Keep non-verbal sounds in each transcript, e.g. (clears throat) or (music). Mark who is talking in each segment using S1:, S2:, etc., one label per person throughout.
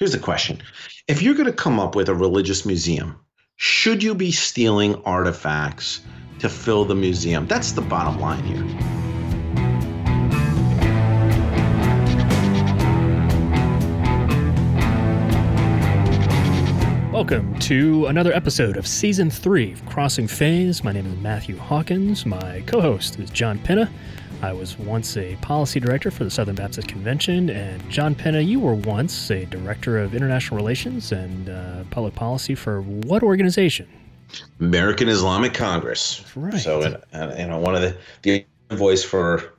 S1: Here's the question If you're going to come up with a religious museum, should you be stealing artifacts to fill the museum? That's the bottom line here.
S2: Welcome to another episode of Season 3 of Crossing Faiths. My name is Matthew Hawkins. My co host is John Penna. I was once a policy director for the Southern Baptist Convention, and John Penna, you were once a director of international relations and uh, public policy for what organization?
S1: American Islamic Congress.
S2: Right.
S1: So, you know, one of the the voice for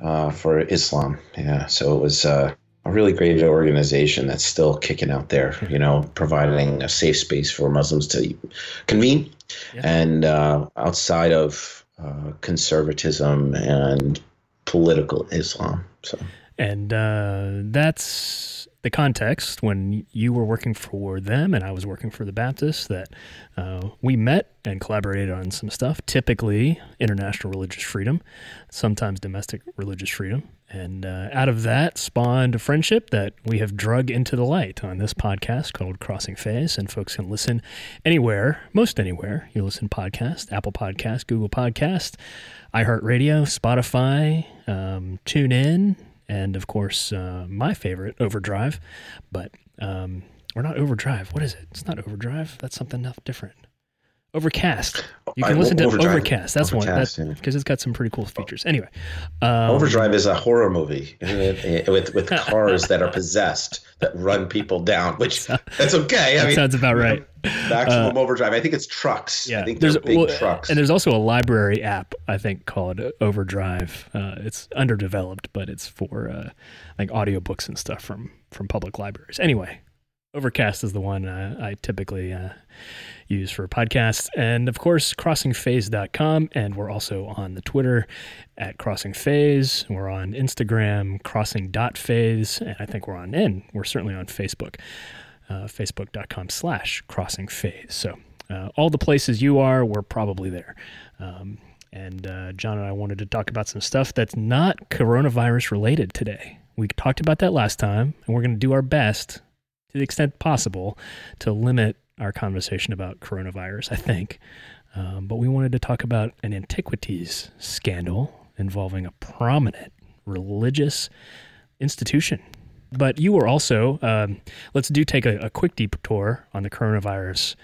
S1: uh, for Islam. Yeah. So it was uh, a really great organization that's still kicking out there. You know, providing a safe space for Muslims to convene, yeah. and uh, outside of uh, conservatism and political Islam. So,
S2: and uh, that's the context when you were working for them and I was working for the Baptists that uh, we met and collaborated on some stuff. Typically, international religious freedom, sometimes domestic religious freedom. And uh, out of that spawned a friendship that we have drug into the light on this podcast called Crossing Faiths. And folks can listen anywhere, most anywhere. You listen podcast, Apple Podcast, Google Podcast, iHeartRadio, Spotify, um, tune in, and of course, uh, my favorite, Overdrive. But um, or not Overdrive. What is it? It's not Overdrive. That's something different. Overcast. You can I, listen to Overdrive. Overcast. That's Overcast, one. because yeah. it's got some pretty cool features. Anyway,
S1: um, Overdrive is a horror movie with with (laughs) cars that are possessed that run people down. Which that's okay.
S2: I that mean, sounds about right.
S1: Maximum uh, Overdrive. I think it's trucks.
S2: Yeah,
S1: I think
S2: there's
S1: big
S2: well,
S1: trucks.
S2: And there's also a library app I think called Overdrive. Uh, it's underdeveloped, but it's for uh, like audiobooks and stuff from from public libraries. Anyway, Overcast is the one I typically uh, use for podcasts. And of course, crossingfaiths.com. And we're also on the Twitter at crossingfaiths. We're on Instagram, crossing.faiths. And I think we're on, and we're certainly on Facebook, uh, facebook.com slash crossingfaiths. So uh, all the places you are, we're probably there. Um, and uh, John and I wanted to talk about some stuff that's not coronavirus related today. We talked about that last time, and we're going to do our best to the extent possible to limit our conversation about coronavirus, I think. Um, but we wanted to talk about an antiquities scandal involving a prominent religious institution. But you were also, um, let's do take a, a, quick detour on the coronavirus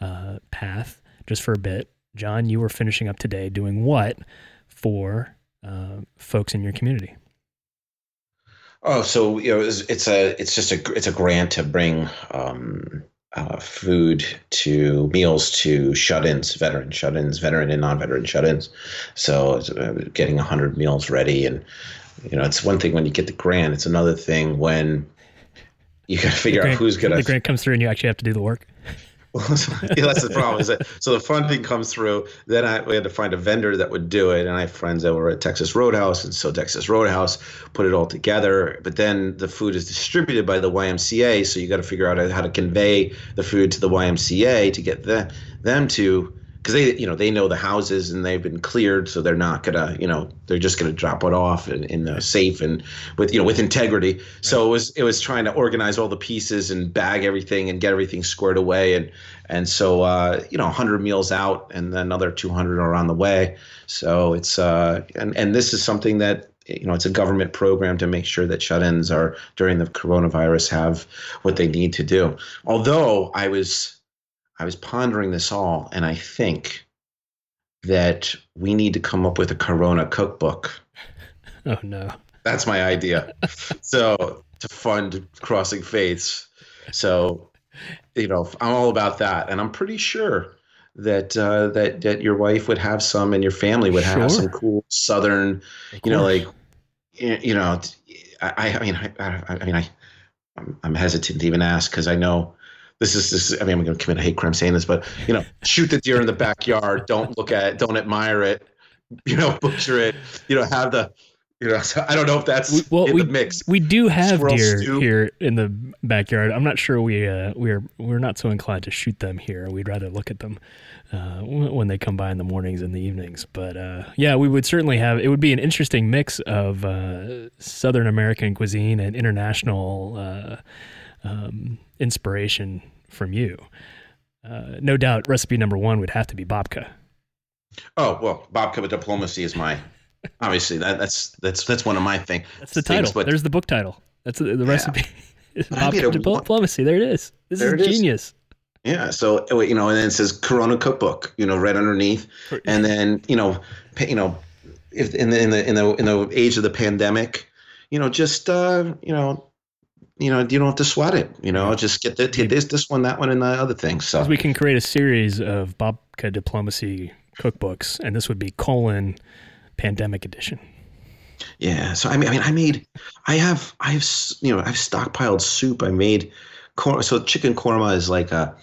S2: uh, path just for a bit. John, you were finishing up today doing what for uh, folks in your community?
S1: Oh, so you know, it's, it's a it's just a it's a grant to bring um, uh, food to meals to shut-ins, veteran shut-ins, veteran and non-veteran shut-ins. So uh, getting hundred meals ready, and you know, it's one thing when you get the grant. It's another thing when you got to figure
S2: grant,
S1: out who's gonna.
S2: The grant comes through, and you actually have to do the work. (laughs)
S1: that's the problem. Is that so the funding comes through? Then I we had to find a vendor that would do it, and I have friends that were at Texas Roadhouse, and so Texas Roadhouse put it all together. But then the food is distributed by the YMCA, so you got to figure out how to convey the food to the YMCA to get the, them to because they you know they know the houses and they've been cleared so they're not gonna you know they're just gonna drop it off in, in the safe and with you know with integrity. Right. so it was it was trying to organize all the pieces and bag everything and get everything squared away. And and so uh, you know 100 meals out and then another 200 are on the way. So it's uh and and this is something that you know it's a government program to make sure that shut-ins are during the coronavirus have what they need to do. Although i was I was pondering this all, and I think that we need to come up with a Corona cookbook. (laughs)
S2: Oh no,
S1: that's my idea. (laughs) so to fund Crossing Faiths, so you know I'm all about that, and I'm pretty sure that uh, that that your wife would have some, and your family would have some cool Southern, you know, like you know, I, I mean, I, I mean, I, I'm, I'm hesitant to even ask because I know this is this. I mean, I'm going to commit a hate crime saying this, but you know, (laughs) shoot the deer in the backyard. Don't look at it. Don't admire it. You know, (laughs) butcher it. You know, have the. You know, so (laughs) I don't know if that's we, well,
S2: we,
S1: mix.
S2: We do have Squirrel deer stew. here in the backyard. I'm not sure we uh, we're we're not so inclined to shoot them here. We'd rather look at them uh, when they come by in the mornings and the evenings. But uh, yeah, we would certainly have. It would be an interesting mix of uh, Southern American cuisine and international uh, um, inspiration from you. Uh, no doubt, recipe number one would have to be babka.
S1: Oh well, babka with diplomacy is my obviously that, that's that's that's one of my thing.
S2: That's the title.
S1: things, but
S2: There's the book title. That's the, the
S1: Yeah.
S2: recipe. (laughs) Babka diplomacy. There it is. This
S1: There
S2: is
S1: it is.
S2: genius.
S1: yeah, so you know, and then it says Corona cookbook, you know, right underneath, and then you know, you know, if in the in the in the in the age of the pandemic, you know, just uh, you know. You know, you don't have to sweat it. You know, just get, the, this, this one, that one, and the other thing. So
S2: we can create a series of babka diplomacy cookbooks, and this would be colon pandemic edition.
S1: Yeah. So I mean, I mean, I made, I have, I have, you know, I've stockpiled soup. I made, so chicken korma is like a,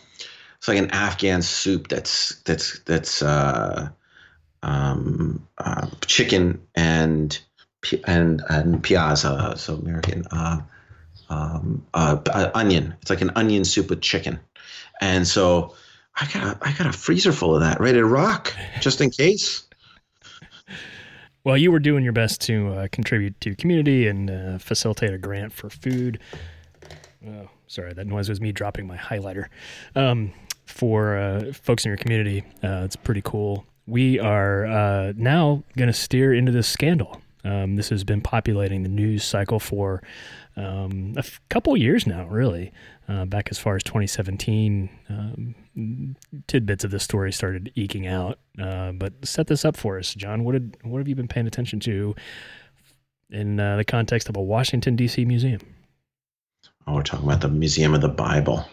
S1: it's like an Afghan soup that's that's that's uh, um, uh, chicken and and and piazza, so American, uh, um, uh, uh, onion. It's like an onion soup with chicken, and so. I got a, I got a freezer full of that ready to rock just in case.
S2: Well, you were doing your best to uh, contribute to community and uh, facilitate a grant for food. Oh, sorry, that noise was me dropping my highlighter. Um, for uh, folks in your community, uh, it's pretty cool. We are now going to steer into this scandal. Um, this has been populating the news cycle for um, a f- couple years now, really. Uh, back as far as 2017, um, tidbits of this story started eking out. Uh, but set this up for us, John. What did what have you been paying attention to in uh, the context of a Washington D.C. museum?
S1: Oh, we're talking about the Museum of the Bible.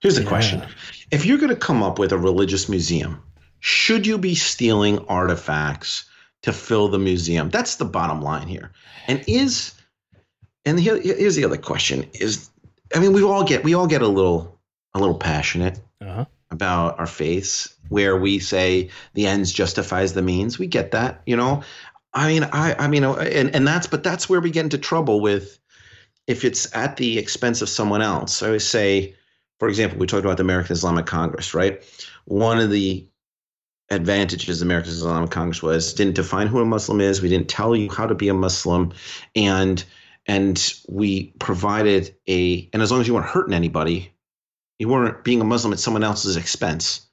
S1: Here's the
S2: Yeah.
S1: question If you're going to come up with a religious museum, should you be stealing artifacts to fill the museum? That's the bottom line here. And is, and here, here's the other question is, I mean, we all get, we all get a little, a little passionate
S2: Uh-huh.
S1: about our faiths where we say the ends justifies the means. We get that, you know. I mean, I, I mean, and and that's, but that's where we get into trouble with if it's at the expense of someone else. I always say, for example, we talked about the American Islamic Congress, right? One of the advantages of American Islamic Congress was didn't define who a Muslim is. We didn't tell you how to be a Muslim, and and we provided a and as long as you weren't hurting anybody, you weren't being a Muslim at someone else's expense.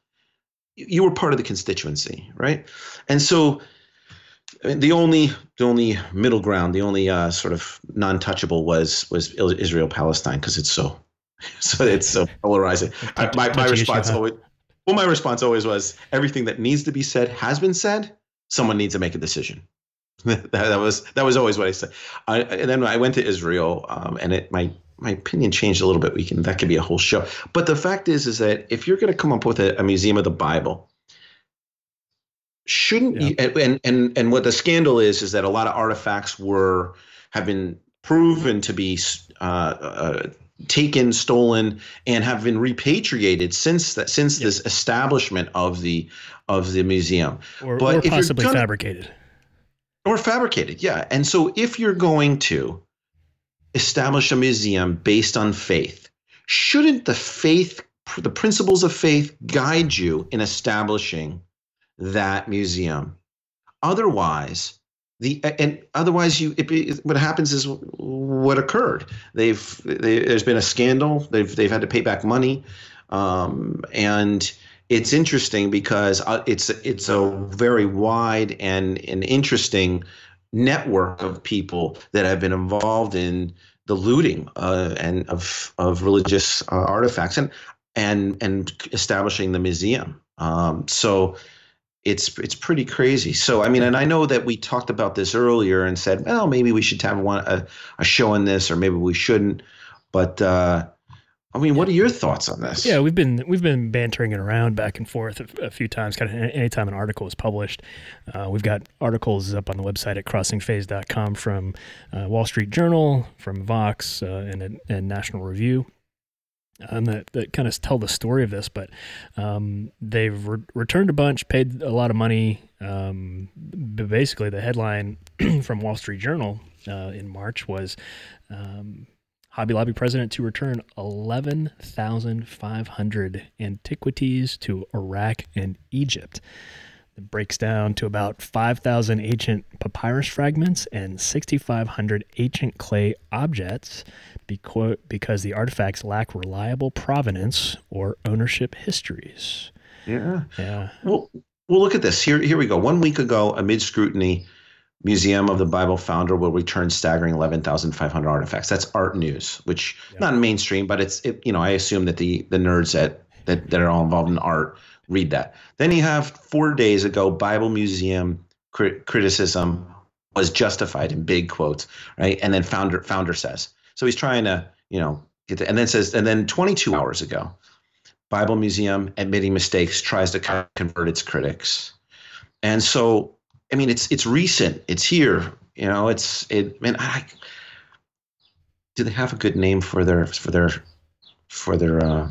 S1: You were part of the constituency, right? And so I mean, the only the only middle ground, the only uh, sort of non-touchable was was Israel Palestine because it's so (laughs) so it's so polarizing. I, my my response always well my response always was everything that needs to be said has been said. Someone needs to make a decision. (laughs) that, that was that was always what I said. I, and then I went to Israel, um, and it my my opinion changed a little bit. We can that could be a whole show. But the fact is, is that if you're going to come up with a, a museum of the Bible, shouldn't you? And and and what the scandal is is that a lot of artifacts were have been proven to be uh, uh, taken, stolen, and have been repatriated since that since
S2: Yeah.
S1: this establishment of the of the museum
S2: Or,
S1: But
S2: or possibly
S1: gonna-
S2: fabricated.
S1: Or fabricated yeah. And so if you're going to establish a museum based on faith shouldn't the faith the principles of faith guide you in establishing that museum? Otherwise the and otherwise you it, what happens is what occurred. They've they, there's been a scandal. They've they've had to pay back money. Um, and it's interesting because uh, it's it's a very wide and an interesting network of people that have been involved in the looting uh, and of of religious uh, artifacts and and and establishing the museum. Um, so it's it's pretty crazy. So I mean, and I know that we talked about this earlier and said, well, maybe we should have one a, a show on this, or maybe we shouldn't. But uh, I mean, what are your thoughts on this?
S2: Yeah, we've been we've been bantering it around back and forth a, a few times. Kind of anytime an article is published, uh, we've got articles up on the website at crossingfaiths.com from uh, Wall Street Journal, from Vox, uh, and, and National Review. Um, that, that kind of tell the story of this, but um, they've re- returned a bunch, paid a lot of money. Um, but basically, the headline (clears throat) from Wall Street Journal uh, in March was um, Hobby Lobby president to return 11,500 antiquities to Iraq and Egypt. It breaks down to about 5,000 ancient papyrus fragments and 6,500 ancient clay objects because the artifacts lack reliable provenance or ownership histories.
S1: Yeah.
S2: Yeah.
S1: Well, well, look at this. Here, here we go. One week ago, amid scrutiny, Museum of the Bible Founder will return staggering 11,500 artifacts. That's art news, which
S2: Yeah.
S1: not mainstream, but it's it, you know I assume that the the nerds that that that are all involved in art read that. Then you have four days ago, Bible Museum crit- criticism was justified in big quotes, right? And then founder founder says so he's trying to you know get the, and then says and then 22 hours ago, Bible Museum admitting mistakes tries to convert its critics, and so I mean it's it's recent, it's here, you know, it's it. Man, I do they have a good name for their for their for their uh,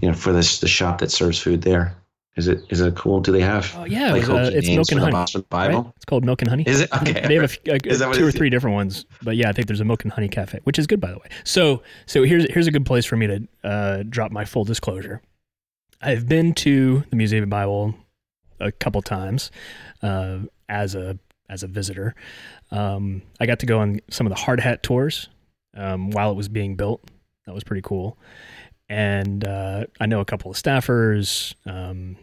S1: you know for this the shop that serves food there? Is it is it cool? Do they have
S2: Oh yeah,
S1: like
S2: it was, uh, it's milk and honey.
S1: Boston Bible?
S2: Right? It's called Milk and Honey.
S1: Is it (laughs) okay?
S2: they have a, a- (laughs)
S1: Is that
S2: two or three different ones, but yeah, I think there's a Milk and Honey cafe, which is good by the way. So, so here's here's a good place for me to uh, drop my full disclosure. I've been to the Museum of the Bible a couple times uh, as a as a visitor. Um, I got to go on some of the hard hat tours um, while it was being built. That was pretty cool. And uh, I know a couple of staffers. Um,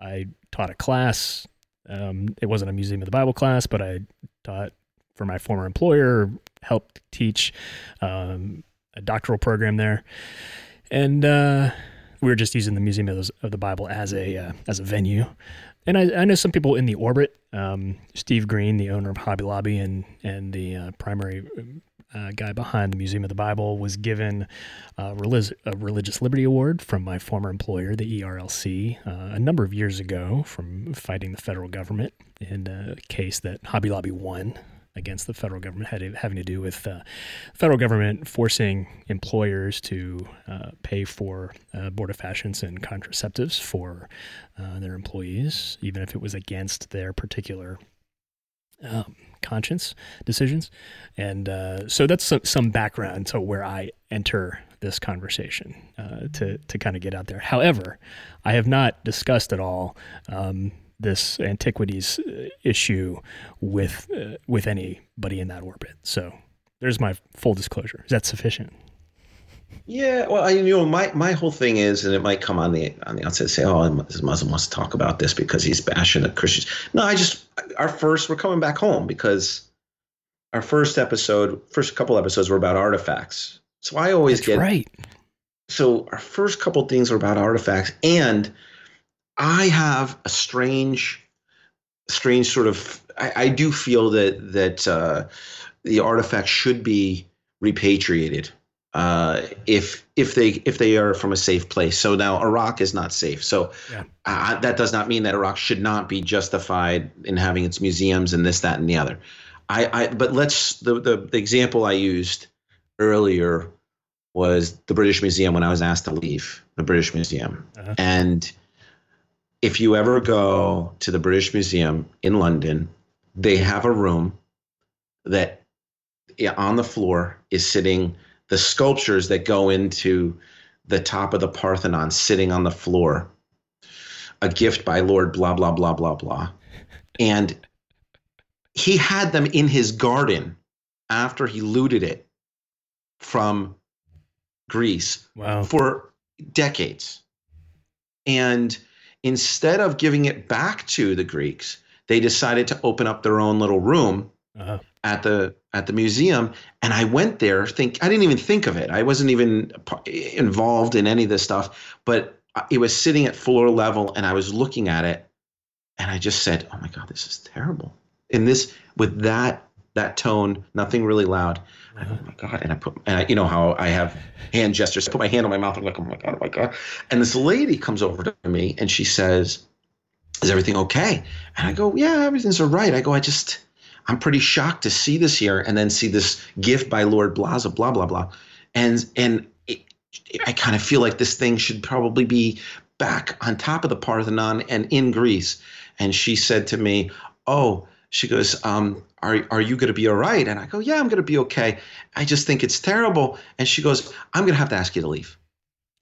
S2: I taught a class. Um, it wasn't a Museum of the Bible class, but I taught for my former employer, helped teach um, a doctoral program there. And uh, we were just using the Museum of, the Bible as a uh, as a venue. And I, I know some people in the orbit. Um, Steve Green, the owner of Hobby Lobby and and the uh, primary uh, guy behind the Museum of the Bible, was given a, relig- a religious liberty award from my former employer, the ERLC, uh, a number of years ago from fighting the federal government in a case that Hobby Lobby won against the federal government, had, having to do with uh, federal government forcing employers to uh, pay for uh, abortifacients and contraceptives for uh, their employees, even if it was against their particular um, conscience decisions. And uh, so that's some, some background to where I enter this conversation uh, to, to kind of get out there. However, I have not discussed at all um, this antiquities uh, issue with uh, with anybody in that orbit. So there's my full disclosure. Is that sufficient?
S1: Yeah, well, I, you know, my, my whole thing is, and it might come on the on the outset, say, oh, this Muslim wants to talk about this because he's bashing the Christians. No, I just our first, we're coming back home because our first episode, first couple episodes were about artifacts. So I always
S2: That's
S1: get
S2: right.
S1: so our first couple things are about artifacts, and I have a strange, strange sort of. I, I do feel that that uh, the artifacts should be repatriated uh, if if they if they are from a safe place. So now Iraq is not safe. So
S2: Yeah.
S1: uh, that does not mean that Iraq should not be justified in having its museums and this, that, and the other. I, I but let's the, the the example I used earlier was the British Museum when I was asked to leave the British Museum.
S2: Uh-huh.
S1: And if you ever go to the British Museum in London, they have a room that on the floor is sitting the sculptures that go into the top of the Parthenon sitting on the floor. A gift by Lord blah blah blah blah blah. And he had them in his garden after he looted it from Greece
S2: Wow.
S1: for decades. And instead of giving it back to the Greeks, they decided to open up their own little room
S2: Uh-huh.
S1: at the at the museum and I went there think I didn't even think of it. I wasn't even involved in any of this stuff, but it was sitting at floor level and I was looking at it and I just said, "Oh my god, this is terrible." In this with that that tone, nothing really loud. I oh my god! And I put, and I, you know how I have hand gestures. I put my hand on my mouth. I'm like, oh my god, oh my god. And this lady comes over to me and she says, "Is everything okay?" And I go, "Yeah, everything's all right." I go, "I just, I'm pretty shocked to see this here, and then see this gift by Lord Blaza, blah blah blah, and and it, I kind of feel like this thing should probably be back on top of the Parthenon and in Greece." And she said to me, "Oh." She goes, um, are, are you going to be all right? And I go, yeah, I'm going to be okay. I just think it's terrible. And she goes, I'm going to have to ask you to leave.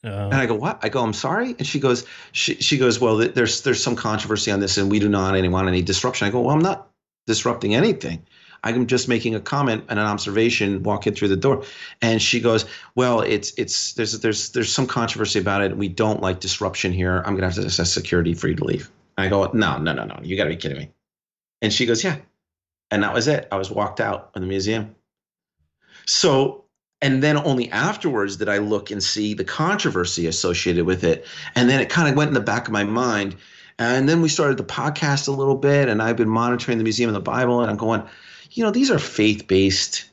S1: Uh, and I go, what? I go, I'm sorry. And she goes, she, she goes, well, there's there's some controversy on this, and we do not any, want any disruption. I go, well, I'm not disrupting anything. I'm just making a comment and an observation walking through the door. And she goes, "Well, it's it's there's there's there's some controversy about it. We don't like disruption here. I'm gonna have to assess security for you to leave." And I go, "No, no, no, no. You got to be kidding me." And she goes, "Yeah." And that was it. I was walked out of the museum. So, and then only afterwards did I look and see the controversy associated with it. And then it kind of went in the back of my mind. And then we started the podcast a little bit, and I've been monitoring the Museum of the Bible, and I'm going, you know, these are faith based.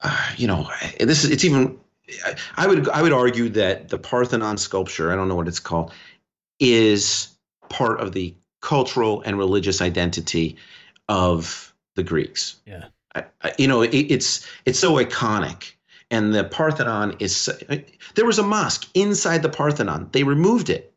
S1: Uh, you know, this is it's even. I would I would argue that the Parthenon sculpture, I don't know what it's called, is part of the cultural and religious identity of the Greeks.
S2: Yeah.
S1: I, I, you know, it, it's it's so iconic, and the Parthenon is. There was a mosque inside the Parthenon. They removed it.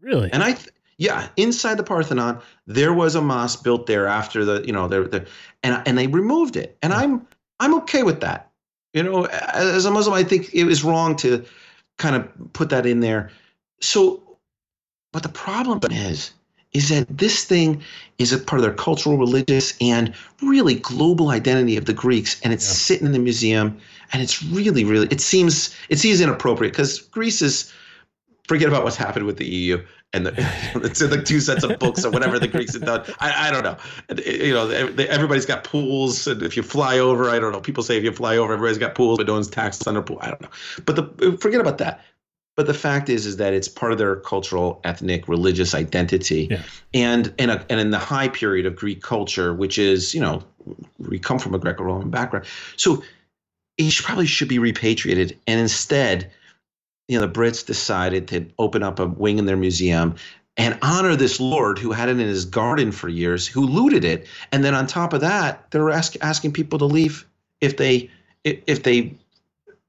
S2: Really?
S1: And I, yeah, inside the Parthenon, there was a mosque built there after the, you know, there, and and they removed it, and I'm I'm okay with that. You know, as a Muslim, I think it was wrong to kind of put that in there. So, but the problem is, is that this thing is a part of their cultural, religious, and really global identity of the Greeks, and it's yeah. sitting in the museum, and it's really, really, it seems it seems inappropriate because Greece is forget about what's happened with the EU and the, (laughs) the two sets of books or whatever the Greeks had done. I, I don't know. Eh, you know, everybody's got pools, and if you fly over, I don't know. People say if you fly over, everybody's got pools, but no one's taxed on their pool. I don't know. But the forget about that. But the fact is, is that it's part of their cultural, ethnic, religious identity,
S2: yeah.
S1: and and a, and in the high period of Greek culture, which is you know, we come from a Greco-Roman background, so it probably should be repatriated, and instead you know, the Brits decided to open up a wing in their museum and honor this lord who had it in his garden for years, who looted it, and then on top of that, they're ask, asking people to leave if they if they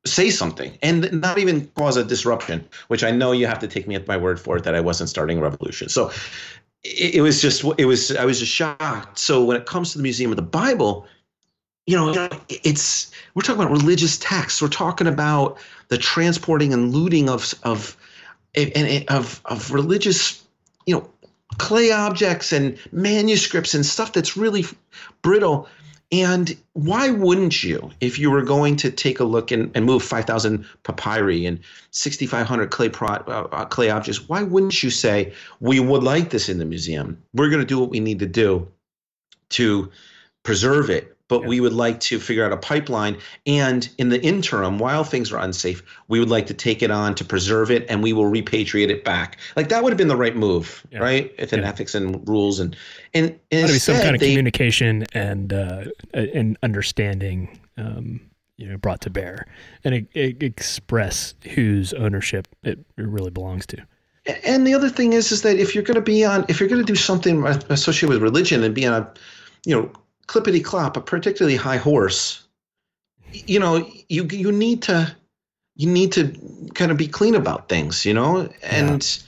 S1: say something and not even cause a disruption. Which I know you have to take me at my word for it that I wasn't starting a revolution. So it, it was just it was I was just shocked. So when it comes to the Museum of the Bible, you know, it's we're talking about religious texts. We're talking about the transporting and looting of of and of of religious, you know, clay objects and manuscripts and stuff that's really brittle. And why wouldn't you, if you were going to take a look and, and move 5,000 papyri and 6,500 clay uh, uh, clay objects, why wouldn't you say we would like this in the museum? We're going to do what we need to do to preserve it but yeah. we would like to figure out a pipeline. And in the interim, while things are unsafe, we would like to take it on to preserve it, and we will repatriate it back. Like that would have been the right move, yeah. right? Within yeah. ethics and rules, and and, and
S2: be some kind of they, communication and uh, and understanding. Um, you know, brought to bear, and it, it express whose ownership it really belongs to.
S1: And the other thing is, is that if you're going to be on, if you're going to do something associated with religion and be on a, you know, clippity clop, a particularly high horse, you know, you you need to you need to kind of be clean about things, you know, and. Yeah.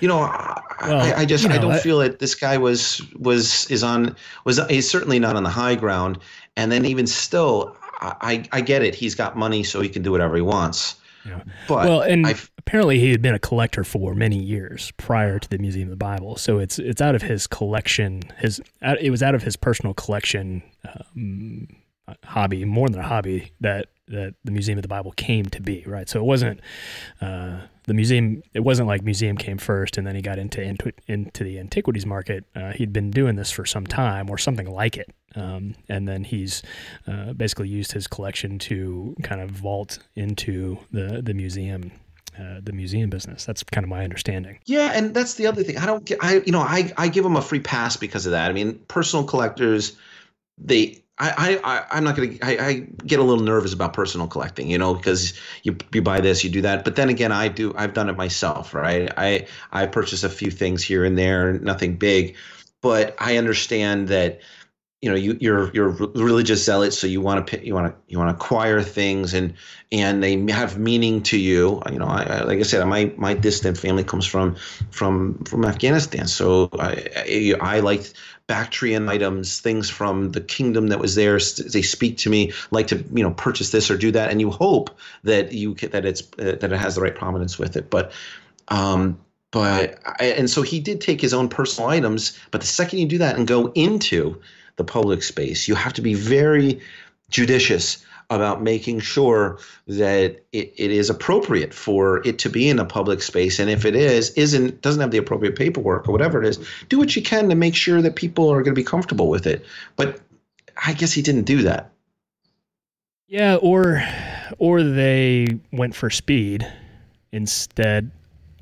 S1: You know, well, I, I, just you know, I don't that, feel that this guy was was is on was he's certainly not on the high ground, and then even still, I I get it. He's got money, so he can do whatever he wants.
S2: Yeah. But well, and I've, apparently he had been a collector for many years prior to the Museum of the Bible. So it's it's out of his collection. His it was out of his personal collection um, hobby, more than a hobby that that the Museum of the Bible came to be. Right. So it wasn't uh, the museum. It wasn't like museum came first and then he got into into, into the antiquities market. Uh, he'd been doing this for some time or something like it. Um, and then he's uh, basically used his collection to kind of vault into the the museum. Uh, the museum business. That's kind of my understanding.
S1: Yeah, and that's the other thing. I don't. I you know I I give them a free pass because of that. I mean, personal collectors, they I, I, I'm not to, I get a little nervous about personal collecting, you know, because you, you buy this, you do that. But then again, I do, I've done it myself, right? I, I purchase a few things here and there, nothing big, but I understand that you know you you're you're religious zealot so you want to you want to you want to acquire things and and they have meaning to you you know I, I, like i said my my distant family comes from from from afghanistan so i i, I bactrian items things from the kingdom that was there. They speak to me like to you know purchase this or do that. And you hope that you that it's uh, that it has the right prominence with it. But um but I, and so he did take his own personal items. But the second you do that and go into the public space. You have to be very judicious about making sure that it, it is appropriate for it to be in a public space and if it is isn't doesn't have the appropriate paperwork or whatever it is do what you can to make sure that people are going to be comfortable with it but i guess he didn't do that
S2: yeah or or they went for speed instead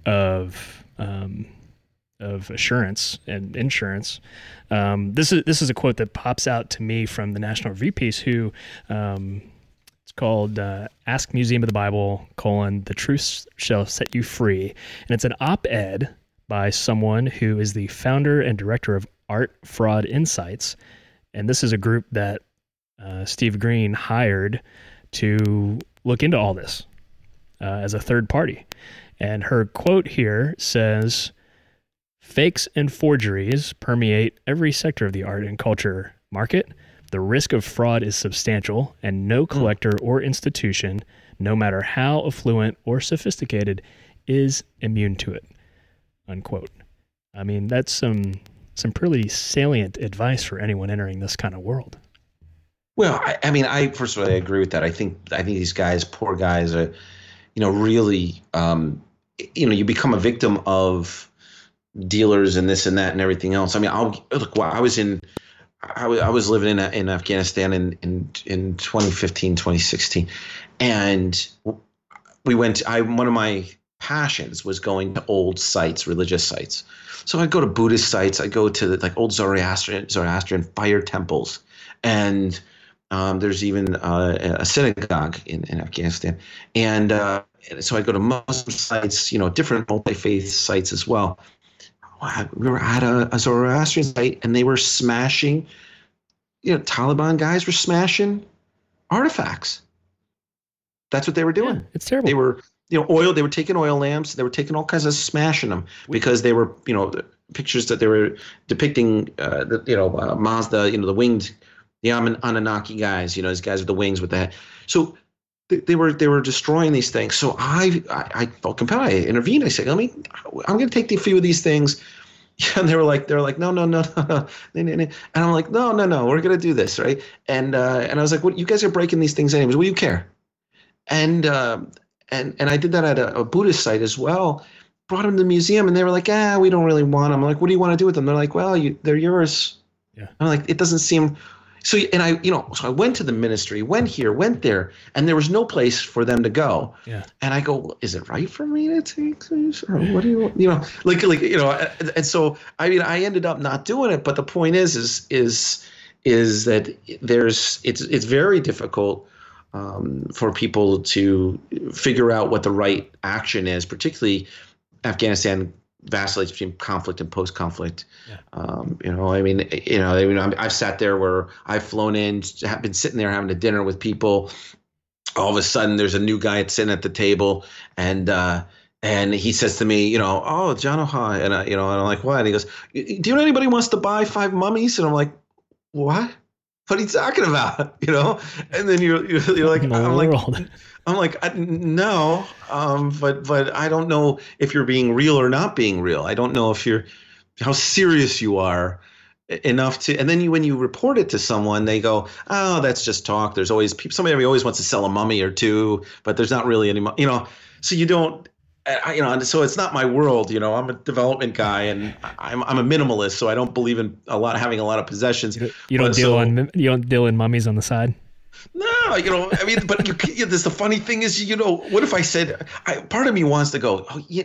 S2: of um, of assurance and insurance. Um, this is this is a quote that pops out to me from the National Review piece. Who um, called uh, "Ask Museum of the Bible: colon The Truth Shall Set You Free," and it's an op-ed by someone who is the founder and director of Art Fraud Insights, and this is a group that uh, Steve Green hired to look into all this uh, as a third party. And her quote here says Fakes and forgeries permeate every sector of the art and culture market. The risk of fraud is substantial, and no hmm. collector or institution, no matter how affluent or sophisticated, is immune to it. Unquote. I mean, that's some some pretty salient advice for anyone entering this kind of world.
S1: Well, I, I mean, I first of all, I agree with that. I think I think these guys, poor guys, are, you know, really, um, you know, you become a victim of dealers and this and that and everything else. I mean, I'll look. I was in, I was, I was living in in Afghanistan in in in 2015, 2016, and we went. I one of my passions was going to old sites, religious sites. So I'd go to Buddhist sites. I go to the, like old Zoroastrian Zoroastrian fire temples, and um, there's even uh, a synagogue in, in Afghanistan, and uh, so I go to Muslim sites, you know, different multi faith sites as well we were at a, a Zoroastrian site and they were smashing, you know, Taliban guys were smashing artifacts. That's what they were doing. Yeah,
S2: it's terrible.
S1: They were, you know, oil. They were taking oil lamps. They were taking all kinds of smashing them because they were, you know, pictures that they were depicting, uh, the, you know, uh, Mazda, you know, the winged, the Anunnaki guys. You know, these guys with the wings with that. So they, they were they were destroying these things. So I I, I felt compelled. I intervened. I said, "Let me. I'm going to take a few of these things." (laughs) And they were like, they're like, no, no, no, (laughs) no, no. And I'm like, no, no, no, we're gonna do this, right? And uh, and I was like, what? You guys are breaking these things anyways. What do you care? And uh, and and I did that at a, a Buddhist site as well. Brought them to the museum, and they were like, ah, we don't really want them. I'm like, what do you want to do with them? They're like, well, you, they're yours. Yeah. I'm like, it doesn't seem so, and I, you know, so I went to the ministry, went here, went there, and there was no place for them to go.
S2: Yeah.
S1: And I go, well, is it right for me to take these, or what do you, you know, like, like, you know, and so I mean, I ended up not doing it. But the point is, is, is, is that there's, it's, it's very difficult. Um, for people to figure out what the right action is, particularly Afghanistan vacillates between conflict and post-conflict. Yeah. Um, you know, I mean, you know, I mean, I've sat there where I've flown in, have been sitting there having a dinner with people. All of a sudden, there's a new guy that's sitting at the table, and uh, and he says to me, you know, oh, John O'Hara, and I, you know, and I'm like, what? And he goes, do you know anybody wants to buy five mummies? And I'm like, what? What are you talking about? (laughs) You know? And then you're you're, you're like, I'm like, (laughs) I'm like, no, um, but but I don't know if you're being real or not being real. I don't know if you're how serious you are enough to. And then you, when you report it to someone, they go, "Oh, that's just talk." There's always people. Somebody always wants to sell a mummy or two, but there's not really any. You know, so you don't. I, you know, and so it's not my world. You know, I'm a development guy, and I'm I'm a minimalist, so I don't believe in a lot having a lot of possessions.
S2: You don't, deal so, on you don't deal in mummies on the side.
S1: No, you know, I mean, but you, (laughs) this the funny thing is, you know, what if I said, I, part of me wants to go, oh, yeah,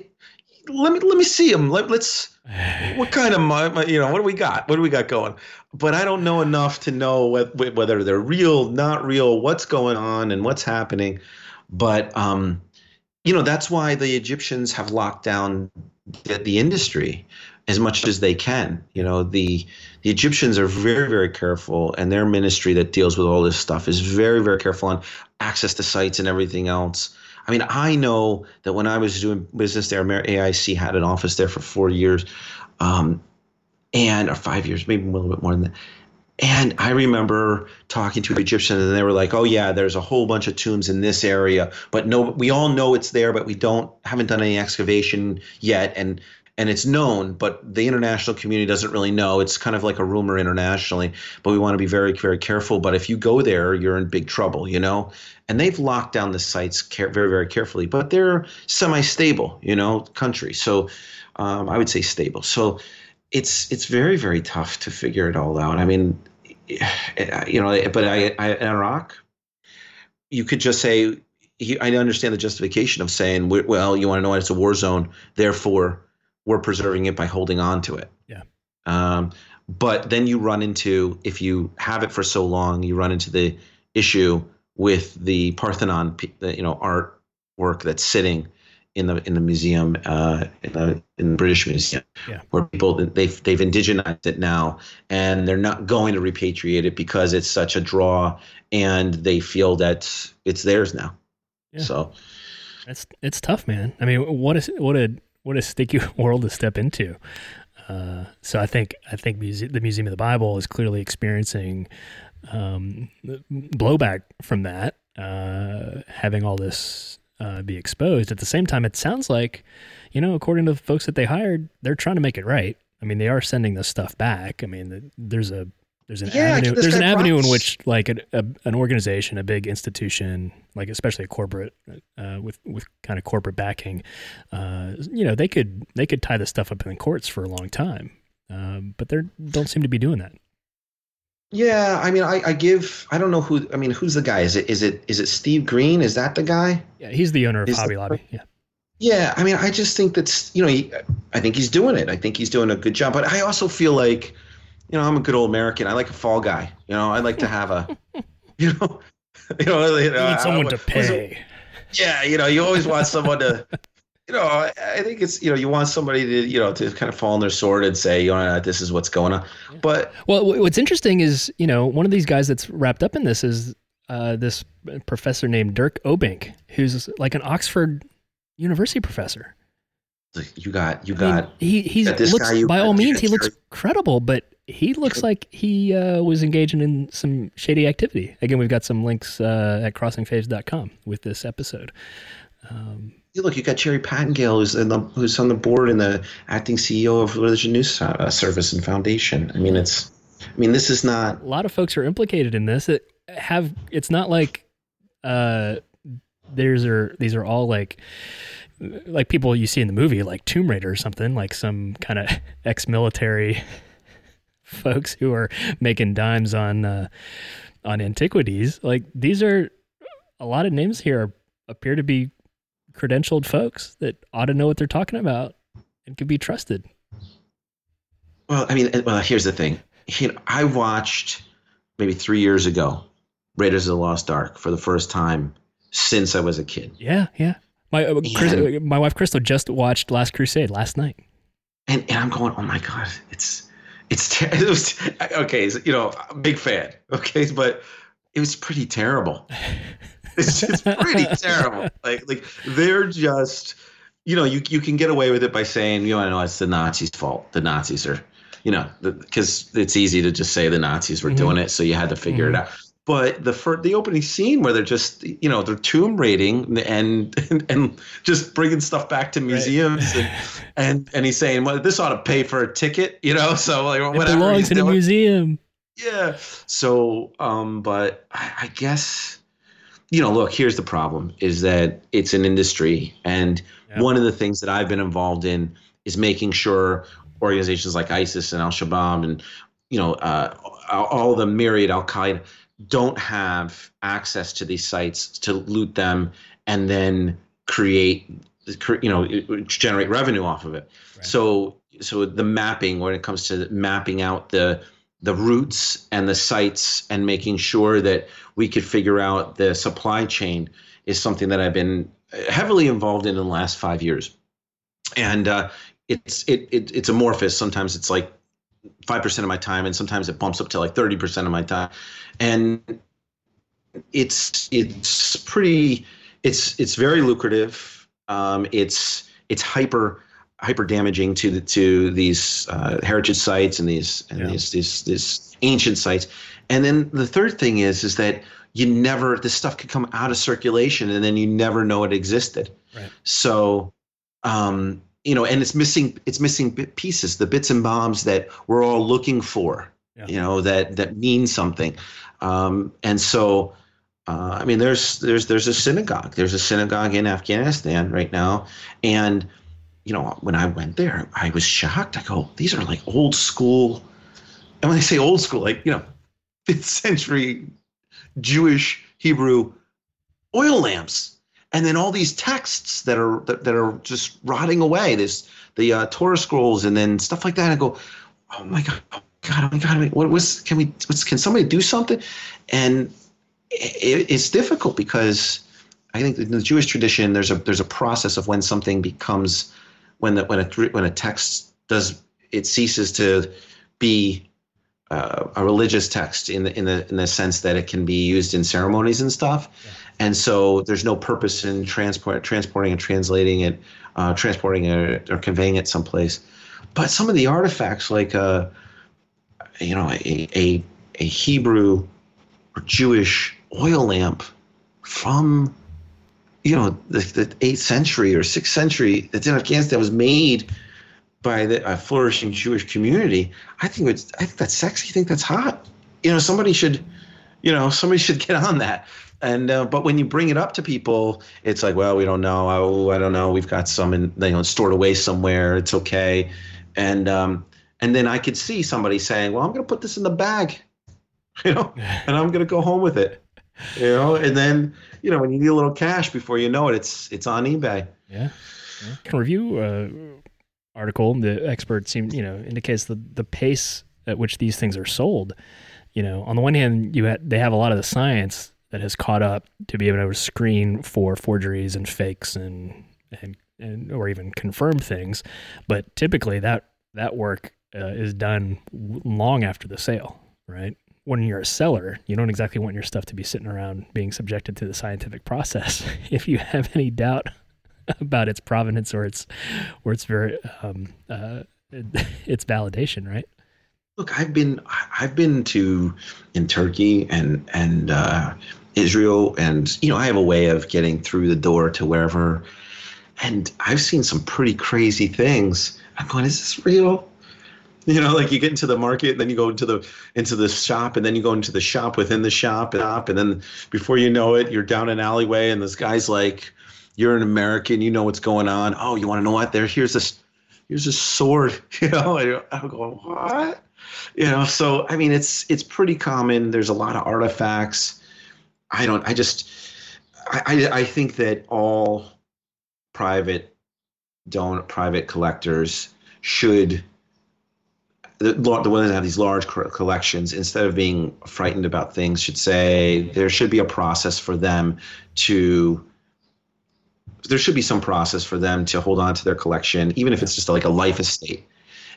S1: let me let me see them. Let, us (sighs) what kind of my, you know what do we got? What do we got going? But I don't know enough to know whether they're real, not real, what's going on, and what's happening. But um, you know, that's why the Egyptians have locked down the, the industry as much as they can. You know, the the Egyptians are very, very careful, and their ministry that deals with all this stuff is very, very careful on access to sites and everything else. I mean, I know that when I was doing business there, AIC had an office there for four years, um, and or five years, maybe a little bit more than that. And I remember talking to Egyptians, and they were like, "Oh yeah, there's a whole bunch of tombs in this area, but no, we all know it's there, but we don't haven't done any excavation yet, and and it's known, but the international community doesn't really know. It's kind of like a rumor internationally, but we want to be very, very careful. But if you go there, you're in big trouble, you know. And they've locked down the sites very, very carefully, but they're semi-stable, you know, country. So um, I would say stable. So it's it's very, very tough to figure it all out. I mean, (sighs) you know, but I, I in Iraq, you could just say. I understand the justification of saying, well, you want to know it's a war zone, therefore we're preserving it by holding on to it.
S2: Yeah.
S1: Um, but then you run into if you have it for so long, you run into the issue with the Parthenon, you know, artwork that's sitting in the in the museum uh, in the in the British Museum,
S2: yeah.
S1: where people they've they've indigenized it now, and they're not going to repatriate it because it's such a draw, and they feel that it's theirs now. Yeah. So
S2: it's it's tough, man. I mean, what is what a what a sticky (laughs) world to step into. Uh, so I think I think muse- the Museum of the Bible is clearly experiencing um, blowback from that, uh, having all this uh, be exposed. At the same time, it sounds like, you know, according to the folks that they hired, they're trying to make it right. I mean, they are sending this stuff back. I mean, there's a there's an yeah, avenue. There's an avenue in which, like, a, a, an organization, a big institution, like especially a corporate uh, with with kind of corporate backing, uh, you know, they could they could tie this stuff up in the courts for a long time, um, but they don't seem to be doing that.
S1: Yeah, I mean, I, I give I don't know who I mean, who's the guy? Is it is it is it Steve Green? Is that the guy?
S2: Yeah, he's the owner of is Hobby the, Lobby. Yeah.
S1: Yeah, I mean, I just think that's you know, he, I think he's doing it. I think he's doing a good job, but I also feel like you know, I'm a good old American. I like a fall guy. You know, I like to have a, (laughs) (laughs) you know, you know,
S2: you, know, need someone I, to pay.
S1: Yeah, you know, you always want someone to, you know, I think it's you know, you want somebody to you know to kind of fall on their sword and say, you know, this is what's going on. But
S2: well, what's interesting is you know one of these guys that's wrapped up in this is uh, this professor named Dirk Obbink, who's like an Oxford University professor.
S1: You got, you got. I mean,
S2: he he's looks guy, by all means he looks credible, but he looks like he uh, was engaging in some shady activity. Again, we've got some links uh, at crossingfaiths.com with this episode.
S1: Um, look, you got Jerry Pattengale, who's, the, who's on the board and the acting CEO of Religion News uh, Service and Foundation. I mean, it's, I mean, this is not.
S2: A lot of folks are implicated in this. It have it's not like uh, there's are these are all like like people you see in the movie, like Tomb Raider or something, like some kind of (laughs) ex-military (laughs) folks who are making dimes on uh, on antiquities. Like these are a lot of names here appear to be credentialed folks that ought to know what they're talking about and can be trusted.
S1: Well, I mean, well, here's the thing. You know, I watched maybe three years ago Raiders of the Lost Ark for the first time since I was a kid.
S2: Yeah, yeah. My uh, Chris, my wife Crystal just watched Last Crusade last night,
S1: and and I'm going, oh my god, it's it's (laughs) it was okay. You know, big fan. Okay, but it was pretty terrible. (laughs) (laughs) It's just pretty (laughs) terrible. Like like they're just you know you you can get away with it by saying you know I know it's the Nazis' fault. The Nazis are you know because it's easy to just say the Nazis were mm-hmm. doing it, so you had to figure mm-hmm. it out but the first, the opening scene where they're just you know they're tomb raiding and and, (laughs) and just bringing stuff back to museums right. and, and and he's saying well this ought to pay for a ticket you know so like
S2: whatever it belongs in a museum
S1: yeah so um but I, I guess you know look here's the problem is that it's an industry and yeah. one of the things that I've been involved in is making sure organizations like ISIS and Al Shabaab and you know uh, all the myriad Al Qaeda don't have access to these sites to loot them and then create you know generate revenue off of it right. so so the mapping when it comes to mapping out the the routes and the sites and making sure that we could figure out the supply chain is something that I've been heavily involved in in the last five years and uh, it's it, it it's amorphous. Sometimes it's like five percent of my time, and sometimes it bumps up to like thirty percent of my time, and it's it's pretty it's it's very lucrative. Um, it's it's hyper hyper damaging to the to these uh, heritage sites and these and yeah. these these these ancient sites. And then the third thing is is that you never this stuff could come out of circulation and then you never know it existed. Right. So um, you know, and it's missing it's missing pieces, the bits and bombs that we're all looking for. Yeah. You know that that mean something, um, and so uh, I mean, there's there's there's a synagogue. There's a synagogue in Afghanistan right now, and you know when I went there, I was shocked. I go, these are like old school, and when I say old school, like you know, (laughs) fifth century Jewish Hebrew oil lamps, and then all these texts that are that, that are just rotting away. There's the uh, Torah scrolls, and then stuff like that. I go, oh my god, oh god, oh my god, what was? Can we? What's, Can somebody do something? And it, it's difficult because I think in the Jewish tradition there's a there's a process of when something becomes when the when a when a text does it ceases to be uh, a religious text in the in the in the sense that it can be used in ceremonies and stuff, yeah. and so there's no purpose in transport transporting and translating it, uh, transporting it or conveying it someplace. But some of the artifacts, like a uh, you know a a, a Hebrew or Jewish oil lamp from you know the, the eighth century or sixth century that's in Afghanistan was made by the, a flourishing Jewish community. I think it's I think that's sexy. I think that's hot. You know, somebody should, you know, (laughs) somebody should get on that. And uh, but when you bring it up to people, it's like, well, we don't know. Oh, I don't know. We've got some in, you know, stored away somewhere. It's okay. And um, and then I could see somebody saying, well, I'm going to put this in the bag, (laughs) you know, (laughs) and I'm going to go home with it you know, and then you know when you need a little cash before you know it, it's it's on eBay.
S2: Yeah, yeah. can review uh, article. The expert seem you know indicates the the pace at which these things are sold. You know, on the one hand, you had, they have a lot of the science that has caught up to be able to screen for forgeries and fakes and and, and or even confirm things, but typically that that work uh, is done long after the sale, right? When you're a seller, you don't exactly want your stuff to be sitting around being subjected to the scientific process. (laughs) if you have any doubt (laughs) about its provenance or its or its very um, uh, (laughs) its validation, right?
S1: Look, I've been I've been to in Turkey and and uh, Israel, and you know I have a way of getting through the door to wherever, and I've seen some pretty crazy things. I'm going, is this real? You know, like you get into the market, then you go into the into the shop, and then you go into the shop within the shop, and then before you know it, you're down an alleyway, and this guy's like, "You're an American, you know what's going on. Oh, you want to know what? There, here's this, here's a sword. (laughs) You know, I'm going, what? You know, so I mean, it's it's pretty common. There's a lot of artifacts. I don't. I just, I I, I think that all private don't private collectors should the, the ones that have these large collections, instead of being frightened about things, should say there should be a process for them to. There should be some process for them to hold on to their collection, even if it's just like a life estate,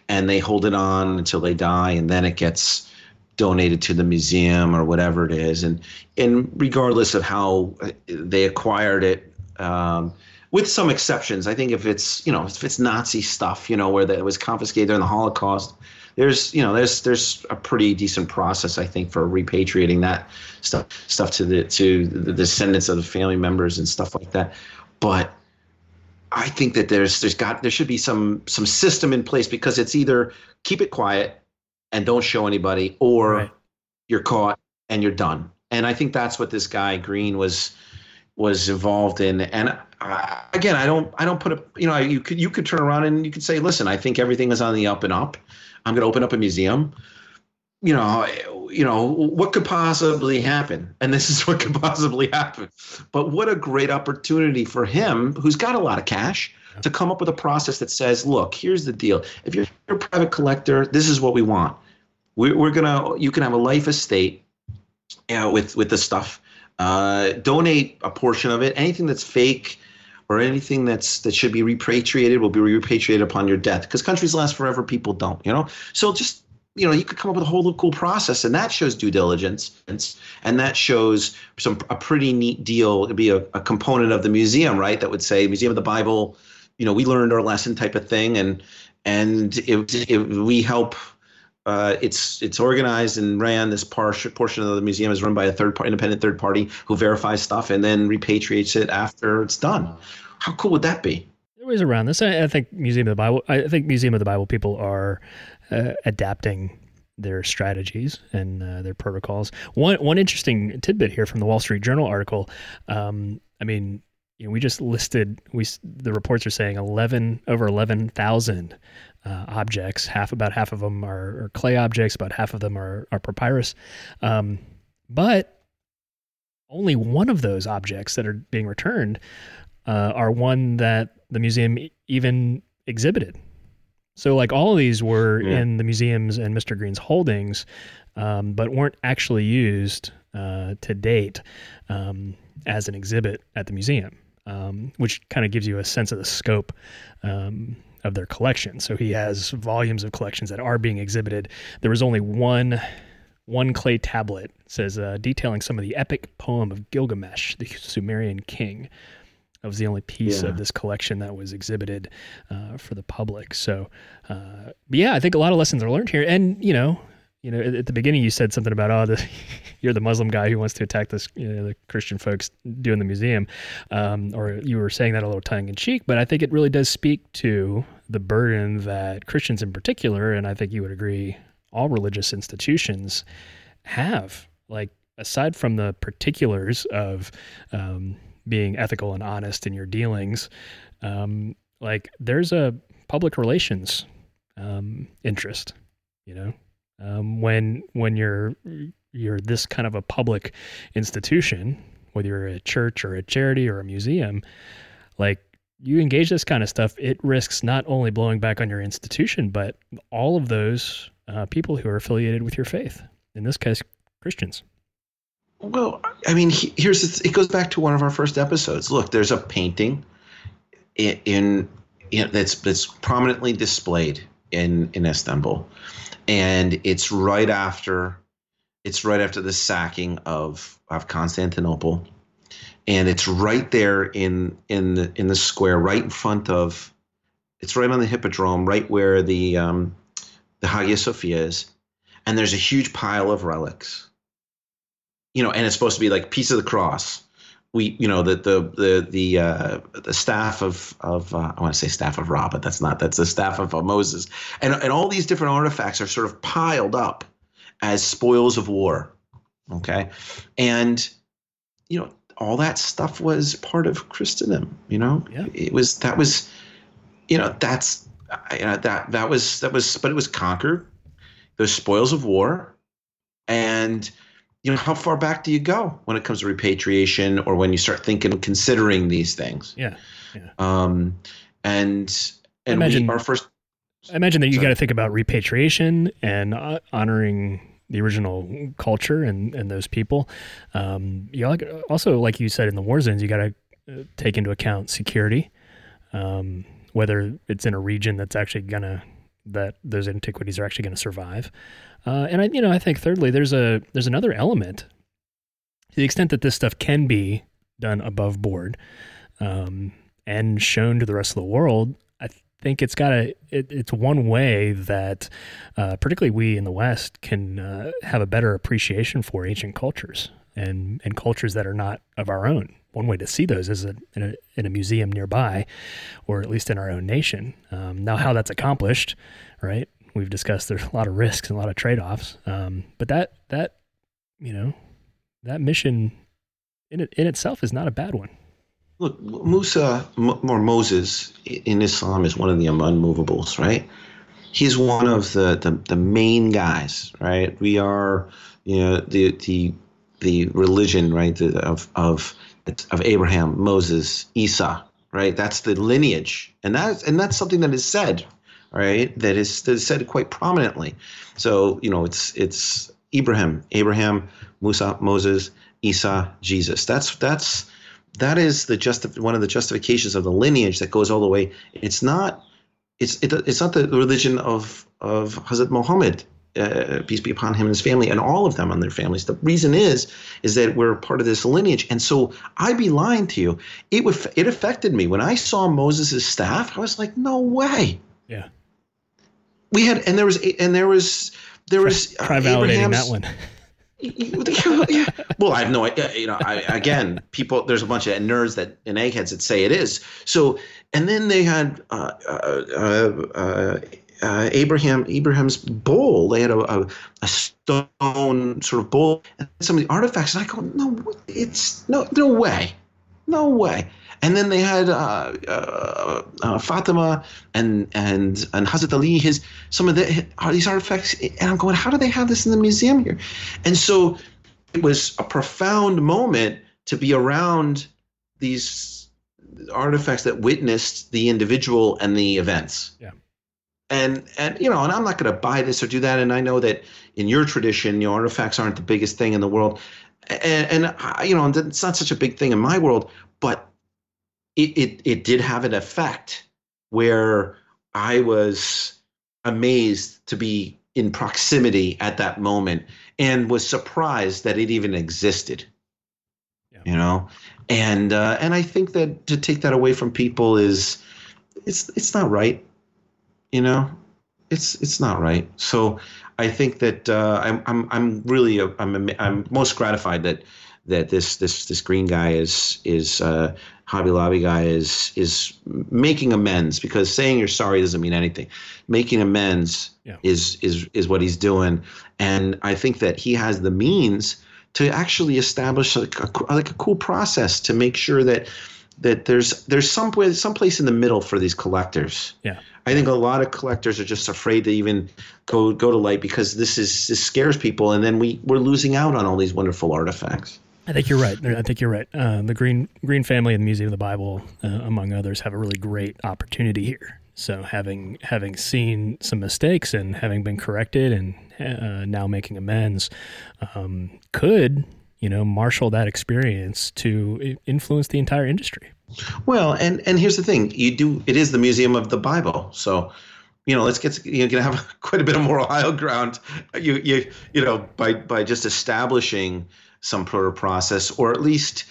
S1: and they hold it on until they die, and then it gets donated to the museum or whatever it is, and and regardless of how they acquired it. Um, with some exceptions, I think if it's you know if it's Nazi stuff, you know where that was confiscated during the Holocaust, there's you know there's there's a pretty decent process I think for repatriating that stuff stuff to the to the descendants of the family members and stuff like that. But I think that there's there's got there should be some some system in place because it's either keep it quiet and don't show anybody or right. you're caught and you're done. And I think that's what this guy Green was was involved in. And uh, again, I don't I don't put a you know you could you could turn around and you could say, listen, I think everything is on the up and up. I'm going to open up a museum. You know, you know what could possibly happen, and this is (laughs) what could possibly happen. But what a great opportunity for him, who's got a lot of cash, to come up with a process that says, "Look, here's the deal. If you're a private collector, this is what we want. We're, we're gonna. You can have a life estate you know, with with the stuff. Uh, donate a portion of it. Anything that's fake." Or anything that's that should be repatriated will be repatriated upon your death because countries last forever people don't you know so just you know you could come up with a whole cool process and that shows due diligence and that shows some a pretty neat deal it'd be a, a component of the museum right that would say museum of the bible you know we learned our lesson type of thing and and it, it, we help uh, it's it's organized and ran. This portion portion of the museum is run by a third part, independent third party who verifies stuff and then repatriates it after it's done. How cool would that be?
S2: There ways around this. I, I, think Museum of the Bible. I think Museum of the Bible people are uh, adapting their strategies and uh, their protocols. One one interesting tidbit here from the Wall Street Journal article. Um, I mean, you know, we just listed we the reports are saying 11 over 11,000 uh, objects. Half about half of them are, are, clay objects, about half of them are are papyrus. Um, but only one of those objects that are being returned uh, are one that the museum even exhibited. So, like all of these were yeah. in the museums and Mr. Green's holdings, um, but weren't actually used uh, to date um, as an exhibit at the museum, um, which kind of gives you a sense of the scope um, of their collection. So he has volumes of collections that are being exhibited. There was only one one clay tablet says uh, detailing some of the epic poem of Gilgamesh, the Sumerian king. That was the only piece yeah. of this collection that was exhibited uh, for the public. So, uh, yeah, I think a lot of lessons are learned here. And you know, you know, at, the beginning you said something about oh, the, (laughs) you're the Muslim guy who wants to attack this, you know, the Christian folks doing the museum, um, or you were saying that a little tongue in cheek. But I think it really does speak to the burden that Christians in particular, and I think you would agree, all religious institutions have. Like aside from the particulars of um, being ethical and honest in your dealings, um, like there's a public relations um, interest. You know, um, when when you're you're this kind of a public institution, whether you're a church or a charity or a museum, like you engage this kind of stuff, it risks not only blowing back on your institution, but all of those uh, people who are affiliated with your faith. In this case, Christians.
S1: Well, I mean, here's it goes back to one of our first episodes. Look, there's a painting in, in, in that's that's prominently displayed in in Istanbul, and it's right after it's right after the sacking of of Constantinople, and it's right there in in the in the square, right in front of. It's right on the hippodrome, right where the um, the Hagia Sophia is, and there's a huge pile of relics. You know, and it's supposed to be like piece of the cross. We, you know, the the the the uh, the staff of of uh, I want to say staff of Ra, but that's not. That's the staff of uh, Moses, and and all these different artifacts are sort of piled up as spoils of war. Okay, and you know all that stuff was part of Christendom. You know, yeah. it was that was, you know, that's you know, that that was that was, but it was conquered. Those spoils of war, and you know, how far back do you go when it comes to repatriation, or when you start thinking, considering these things?
S2: Yeah, yeah.
S1: Um, and and
S2: imagine,
S1: we, our first.
S2: I imagine that you got to think about repatriation and uh, honoring the original culture and, and those people. Um, you also, like you said, in the war zones, you got to uh, take into account security, um, whether it's in a region that's actually gonna that those antiquities are actually going to survive. Uh, and I, you know, I think thirdly, there's a there's another element to the extent that this stuff can be done above board um, and shown to the rest of the world I think it's got a it, it's one way that uh, particularly we in the West can uh, have a better appreciation for ancient cultures and and cultures that are not of our own. One way to see those is in, a, in a museum nearby, or at least in our own nation. Um, now, how that's accomplished, right? We've discussed there's a lot of risks and a lot of trade offs, um, but that that you know that mission in in itself is not a bad one.
S1: Look, Musa or Moses in Islam is one of the unmovables, right? He's one of the, the, the main guys, right? We are, you know, the the the religion, right, of of of Abraham, Moses, Isa, right? That's the lineage, and that's and that's something that is said, right? That is, that is said quite prominently. So you know, it's it's Abraham, Abraham, Musa, Moses, Isa, Jesus. That's that's that is the just one of the justifications of the lineage that goes all the way. It's not it's it, it's not the religion of of Hazrat Muhammad. Uh, peace be upon him and his family and all of them and their families. The reason is is that we're part of this lineage, and so I'd be lying to you. It would it affected me when I saw Moses' staff. I was like, no way.
S2: Yeah.
S1: We had and there was and there was there was
S2: Try validating that one. (laughs)
S1: yeah. Well, I have no idea. You know, I, again, people. There's a bunch of nerds that and eggheads that say it is. So, and then they had uh, uh, uh, uh, Abraham Abraham's bowl. They had a, a, a, stone sort of bowl and some of the artifacts. And I go, no, it's no, no way, no way. And then they had uh, uh, uh, Fatima and and and Hazrat Ali. His some of the are these artifacts, and I'm going, how do they have this in the museum here? And so it was a profound moment to be around these artifacts that witnessed the individual and the events.
S2: Yeah.
S1: And and you know, and I'm not going to buy this or do that. And I know that in your tradition, your artifacts aren't the biggest thing in the world, and, and I, you know, and it's not such a big thing in my world. But it, it, it did have an effect where I was amazed to be in proximity at that moment and was surprised that it even existed. Yeah. You know, and uh, and I think that to take that away from people is it's it's not right. You know, it's it's not right. So I think that uh, I'm I'm I'm really I'm I'm most gratified that that this this this green guy is is uh, Hobby Lobby guy is is making amends because saying you're sorry doesn't mean anything. Making amends yeah. is is is what he's doing, and I think that he has the means to actually establish like a, like a cool process to make sure that that there's there's some place some place in the middle for these collectors.
S2: Yeah.
S1: I think a lot of collectors are just afraid to even go go to light because this is this scares people, and then we we're losing out on all these wonderful artifacts.
S2: I think you're right. I think you're right. Uh, the Green Green family and the Museum of the Bible, uh, among others, have a really great opportunity here. So having having seen some mistakes and having been corrected and uh, now making amends, um, could you know marshal that experience to influence the entire industry.
S1: Well, and and here's the thing: you do it is the Museum of the Bible, so you know, let's get you're gonna have (laughs) quite a bit of moral high ground. You you you know by by just establishing some sort of process, or at least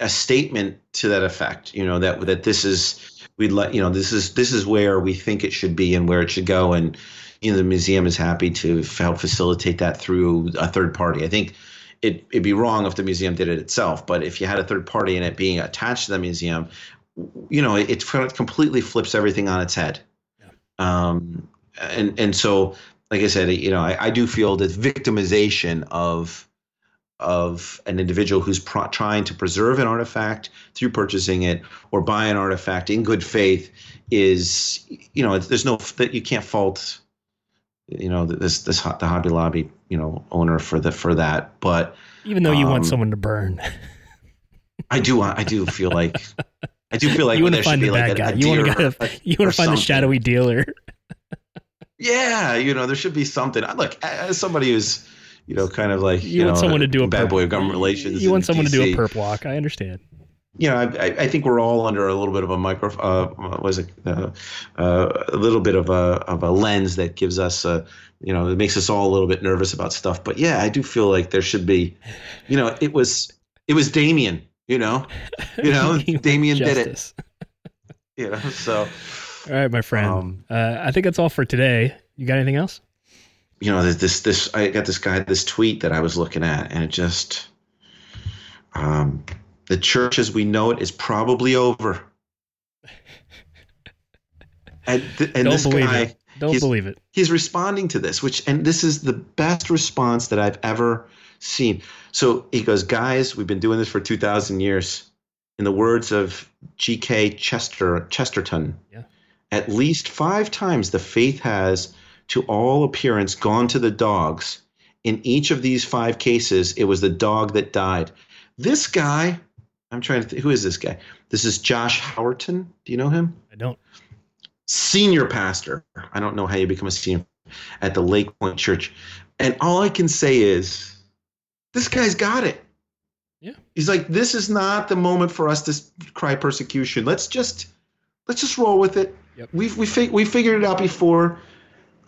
S1: a statement to that effect. You know that that this is we'd let you know this is this is where we think it should be and where it should go, and you know the museum is happy to help facilitate that through a third party. I think it, it'd be wrong if the museum did it itself, but if you had a third party and it being attached to the museum, you know, it, it completely flips everything on its head. Yeah. Um, and and so, like I said, you know, I, I do feel that victimization of of an individual who's pro- trying to preserve an artifact through purchasing it or buy an artifact in good faith is you know there's no that you can't fault you know this this the Hobby Lobby you know owner for the for that but
S2: even though you um, want someone to burn (laughs)
S1: I do want. I do feel like I do feel like
S2: you want to find the bad like guy. A, a you want to you want to find the shadowy dealer. (laughs)
S1: yeah, you know there should be something. I look, as somebody who's you know, kind of like
S2: you, you want
S1: know,
S2: someone to do a
S1: bad
S2: perp,
S1: boy of government relations.
S2: You want someone DC. to do a perp walk. I understand.
S1: You know, I, I think we're all under a little bit of a micro, uh, was it, uh, uh, a little bit of a of a lens that gives us a, you know, it makes us all a little bit nervous about stuff. But yeah, I do feel like there should be, you know, it was it was Damien, you know, you know, (laughs) Damien did it. (laughs) You know, so.
S2: All right, my friend. Um, uh, I think that's all for today. You got anything else?
S1: you know this this I got this guy this tweet that I was looking at and it just um, the church as we know it is probably over. (laughs) And, th- and
S2: Don't
S1: this guy,
S2: it. Don't believe it.
S1: He's responding to this, which and this is the best response that I've ever seen. So he goes, guys, we've been doing this for two thousand years. In the words of G.K. Chester Chesterton,
S2: yeah.
S1: at least five times the faith has to all appearance gone to the dogs. In each of these five cases, it was the dog that died. This guy, I'm trying to think, who is this guy? This is Josh Howerton. Do you know him?
S2: I don't.
S1: Senior pastor. I don't know how you become a senior at the Lakepointe Church. And all I can say is, this guy's got it.
S2: Yeah.
S1: He's like, this is not the moment for us to cry persecution. Let's just let's just roll with it.
S2: Yep.
S1: We've we fig- we figured it out before.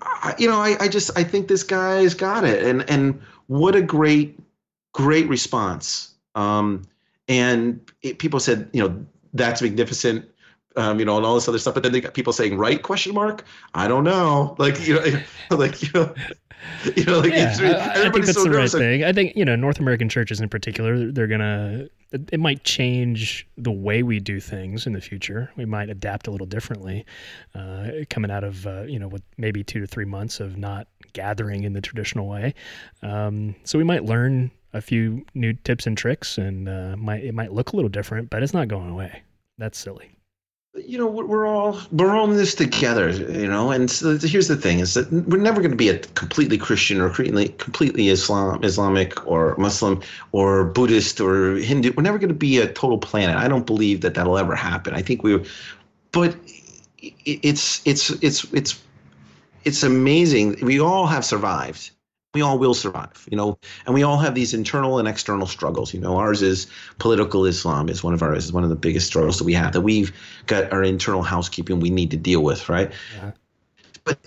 S1: I, you know, I, I just I think this guy's got it, and and what a great great response. Um, and it, people said, you know, that's magnificent. Um, you know, and all this other stuff. But then they got people saying, "Right?" Question mark. I don't know. Like you know, (laughs) like you know, you know, like
S2: yeah,
S1: it's,
S2: I, I think
S1: everybody's
S2: that's
S1: so
S2: the right.
S1: Like,
S2: thing. I think you know North American churches in particular, they're gonna. It might change the way we do things in the future. We might adapt a little differently, uh, coming out of uh, you know with maybe two to three months of not gathering in the traditional way. Um, so we might learn a few new tips and tricks, and uh, might it might look a little different, but it's not going away. That's silly.
S1: you know we're all we're all in this together you know and so here's the thing is that we're never going to be a completely christian or completely completely islam islamic or muslim or buddhist or hindu. We're never going to be a total planet. I don't believe that that'll ever happen. I think we but it's it's it's it's it's amazing. We all have survived we all will survive you know and we all have these internal and external struggles you know. Ours is political islam is one of ours is one of the biggest struggles that we have that we've got our internal housekeeping we need to deal with right?
S2: Yeah.
S1: but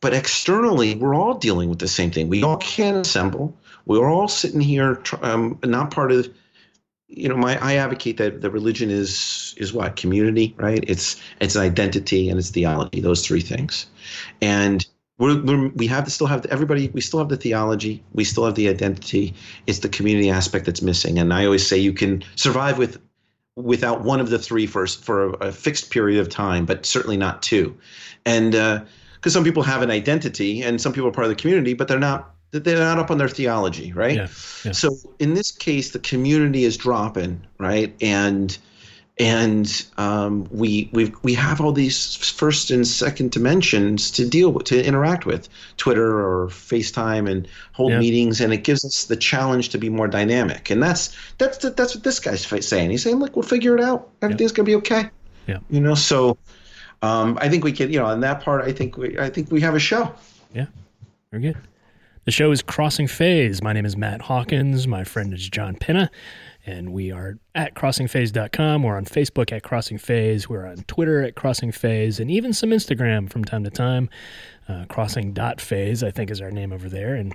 S1: but externally we're all dealing with the same thing. We all can't assemble. We're all sitting here um, not part of you know my i advocate that the religion is is what? Community right? It's it's identity and it's theology those three things. And we're, we're, we have to still have everybody we still have the theology we still have the identity. It's the community aspect that's missing. And i always say you can survive with without one of the three for for a, a fixed period of time but certainly not two. And uh, because some people have an identity and some people are part of the community but they're not they're not up on their theology right?
S2: Yeah, yeah.
S1: so in this case the community is dropping right? And and um, we we we have all these first and second dimensions to deal with to interact with Twitter or FaceTime and hold
S2: Yeah.
S1: meetings and it gives us the challenge to be more dynamic and that's that's that's what this guy's saying he's saying look we'll figure it out everything's gonna be okay
S2: Yeah.
S1: you know so um, I think we can you know on that part I think we I think we have a show Yeah.
S2: Very good. The show is Crossing Faiths. My name is Matt Hawkins. My friend is John Pinna. And we are at crossingfaiths.com. We're on Facebook at Crossing Faiths. We're on Twitter at Crossing Faiths and even some Instagram from time to time. Uh, crossing.faiths, I think, is our name over there. And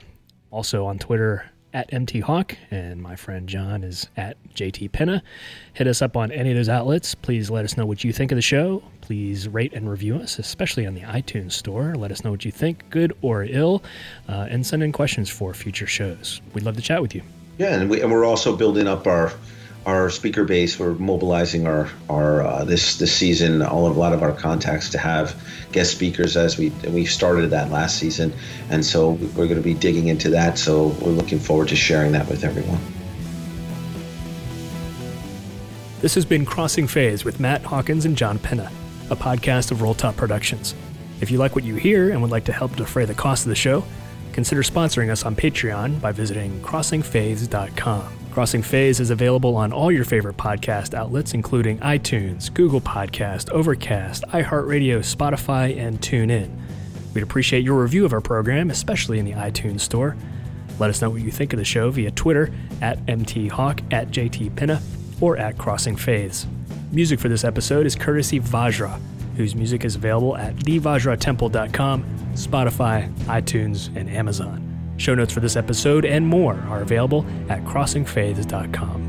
S2: also on Twitter at MT Hawk. And my friend John is at JT Pinna. Hit us up on any of those outlets. Please let us know what you think of the show. Please rate and review us, especially on the iTunes store. Let us know what you think, good or ill, uh, and send in questions for future shows. We'd love to chat with you.
S1: Yeah, and, we, and we're also building up our our speaker base. We're mobilizing our our uh, this this season all of a lot of our contacts to have guest speakers as we we started that last season, and so we're going to be digging into that. So we're looking forward to sharing that with everyone.
S2: This has been Crossing Faiths with Matt Hawkins and John Penna, a podcast of Rolltop Productions. If you like what you hear and would like to help defray the cost of the show, consider sponsoring us on Patreon by visiting crossingfaiths.com. Crossing Faiths is available on all your favorite podcast outlets, including iTunes, Google Podcast, Overcast, iHeartRadio, Spotify, and TuneIn. We'd appreciate your review of our program, especially in the iTunes store. Let us know what you think of the show via Twitter at mthawk, at jtpinna, or at Crossing Faiths. Music for this episode is courtesy Vajra, whose music is available at thevajratemple.com, Spotify, iTunes, and Amazon. Show notes for this episode and more are available at crossingfaiths.com.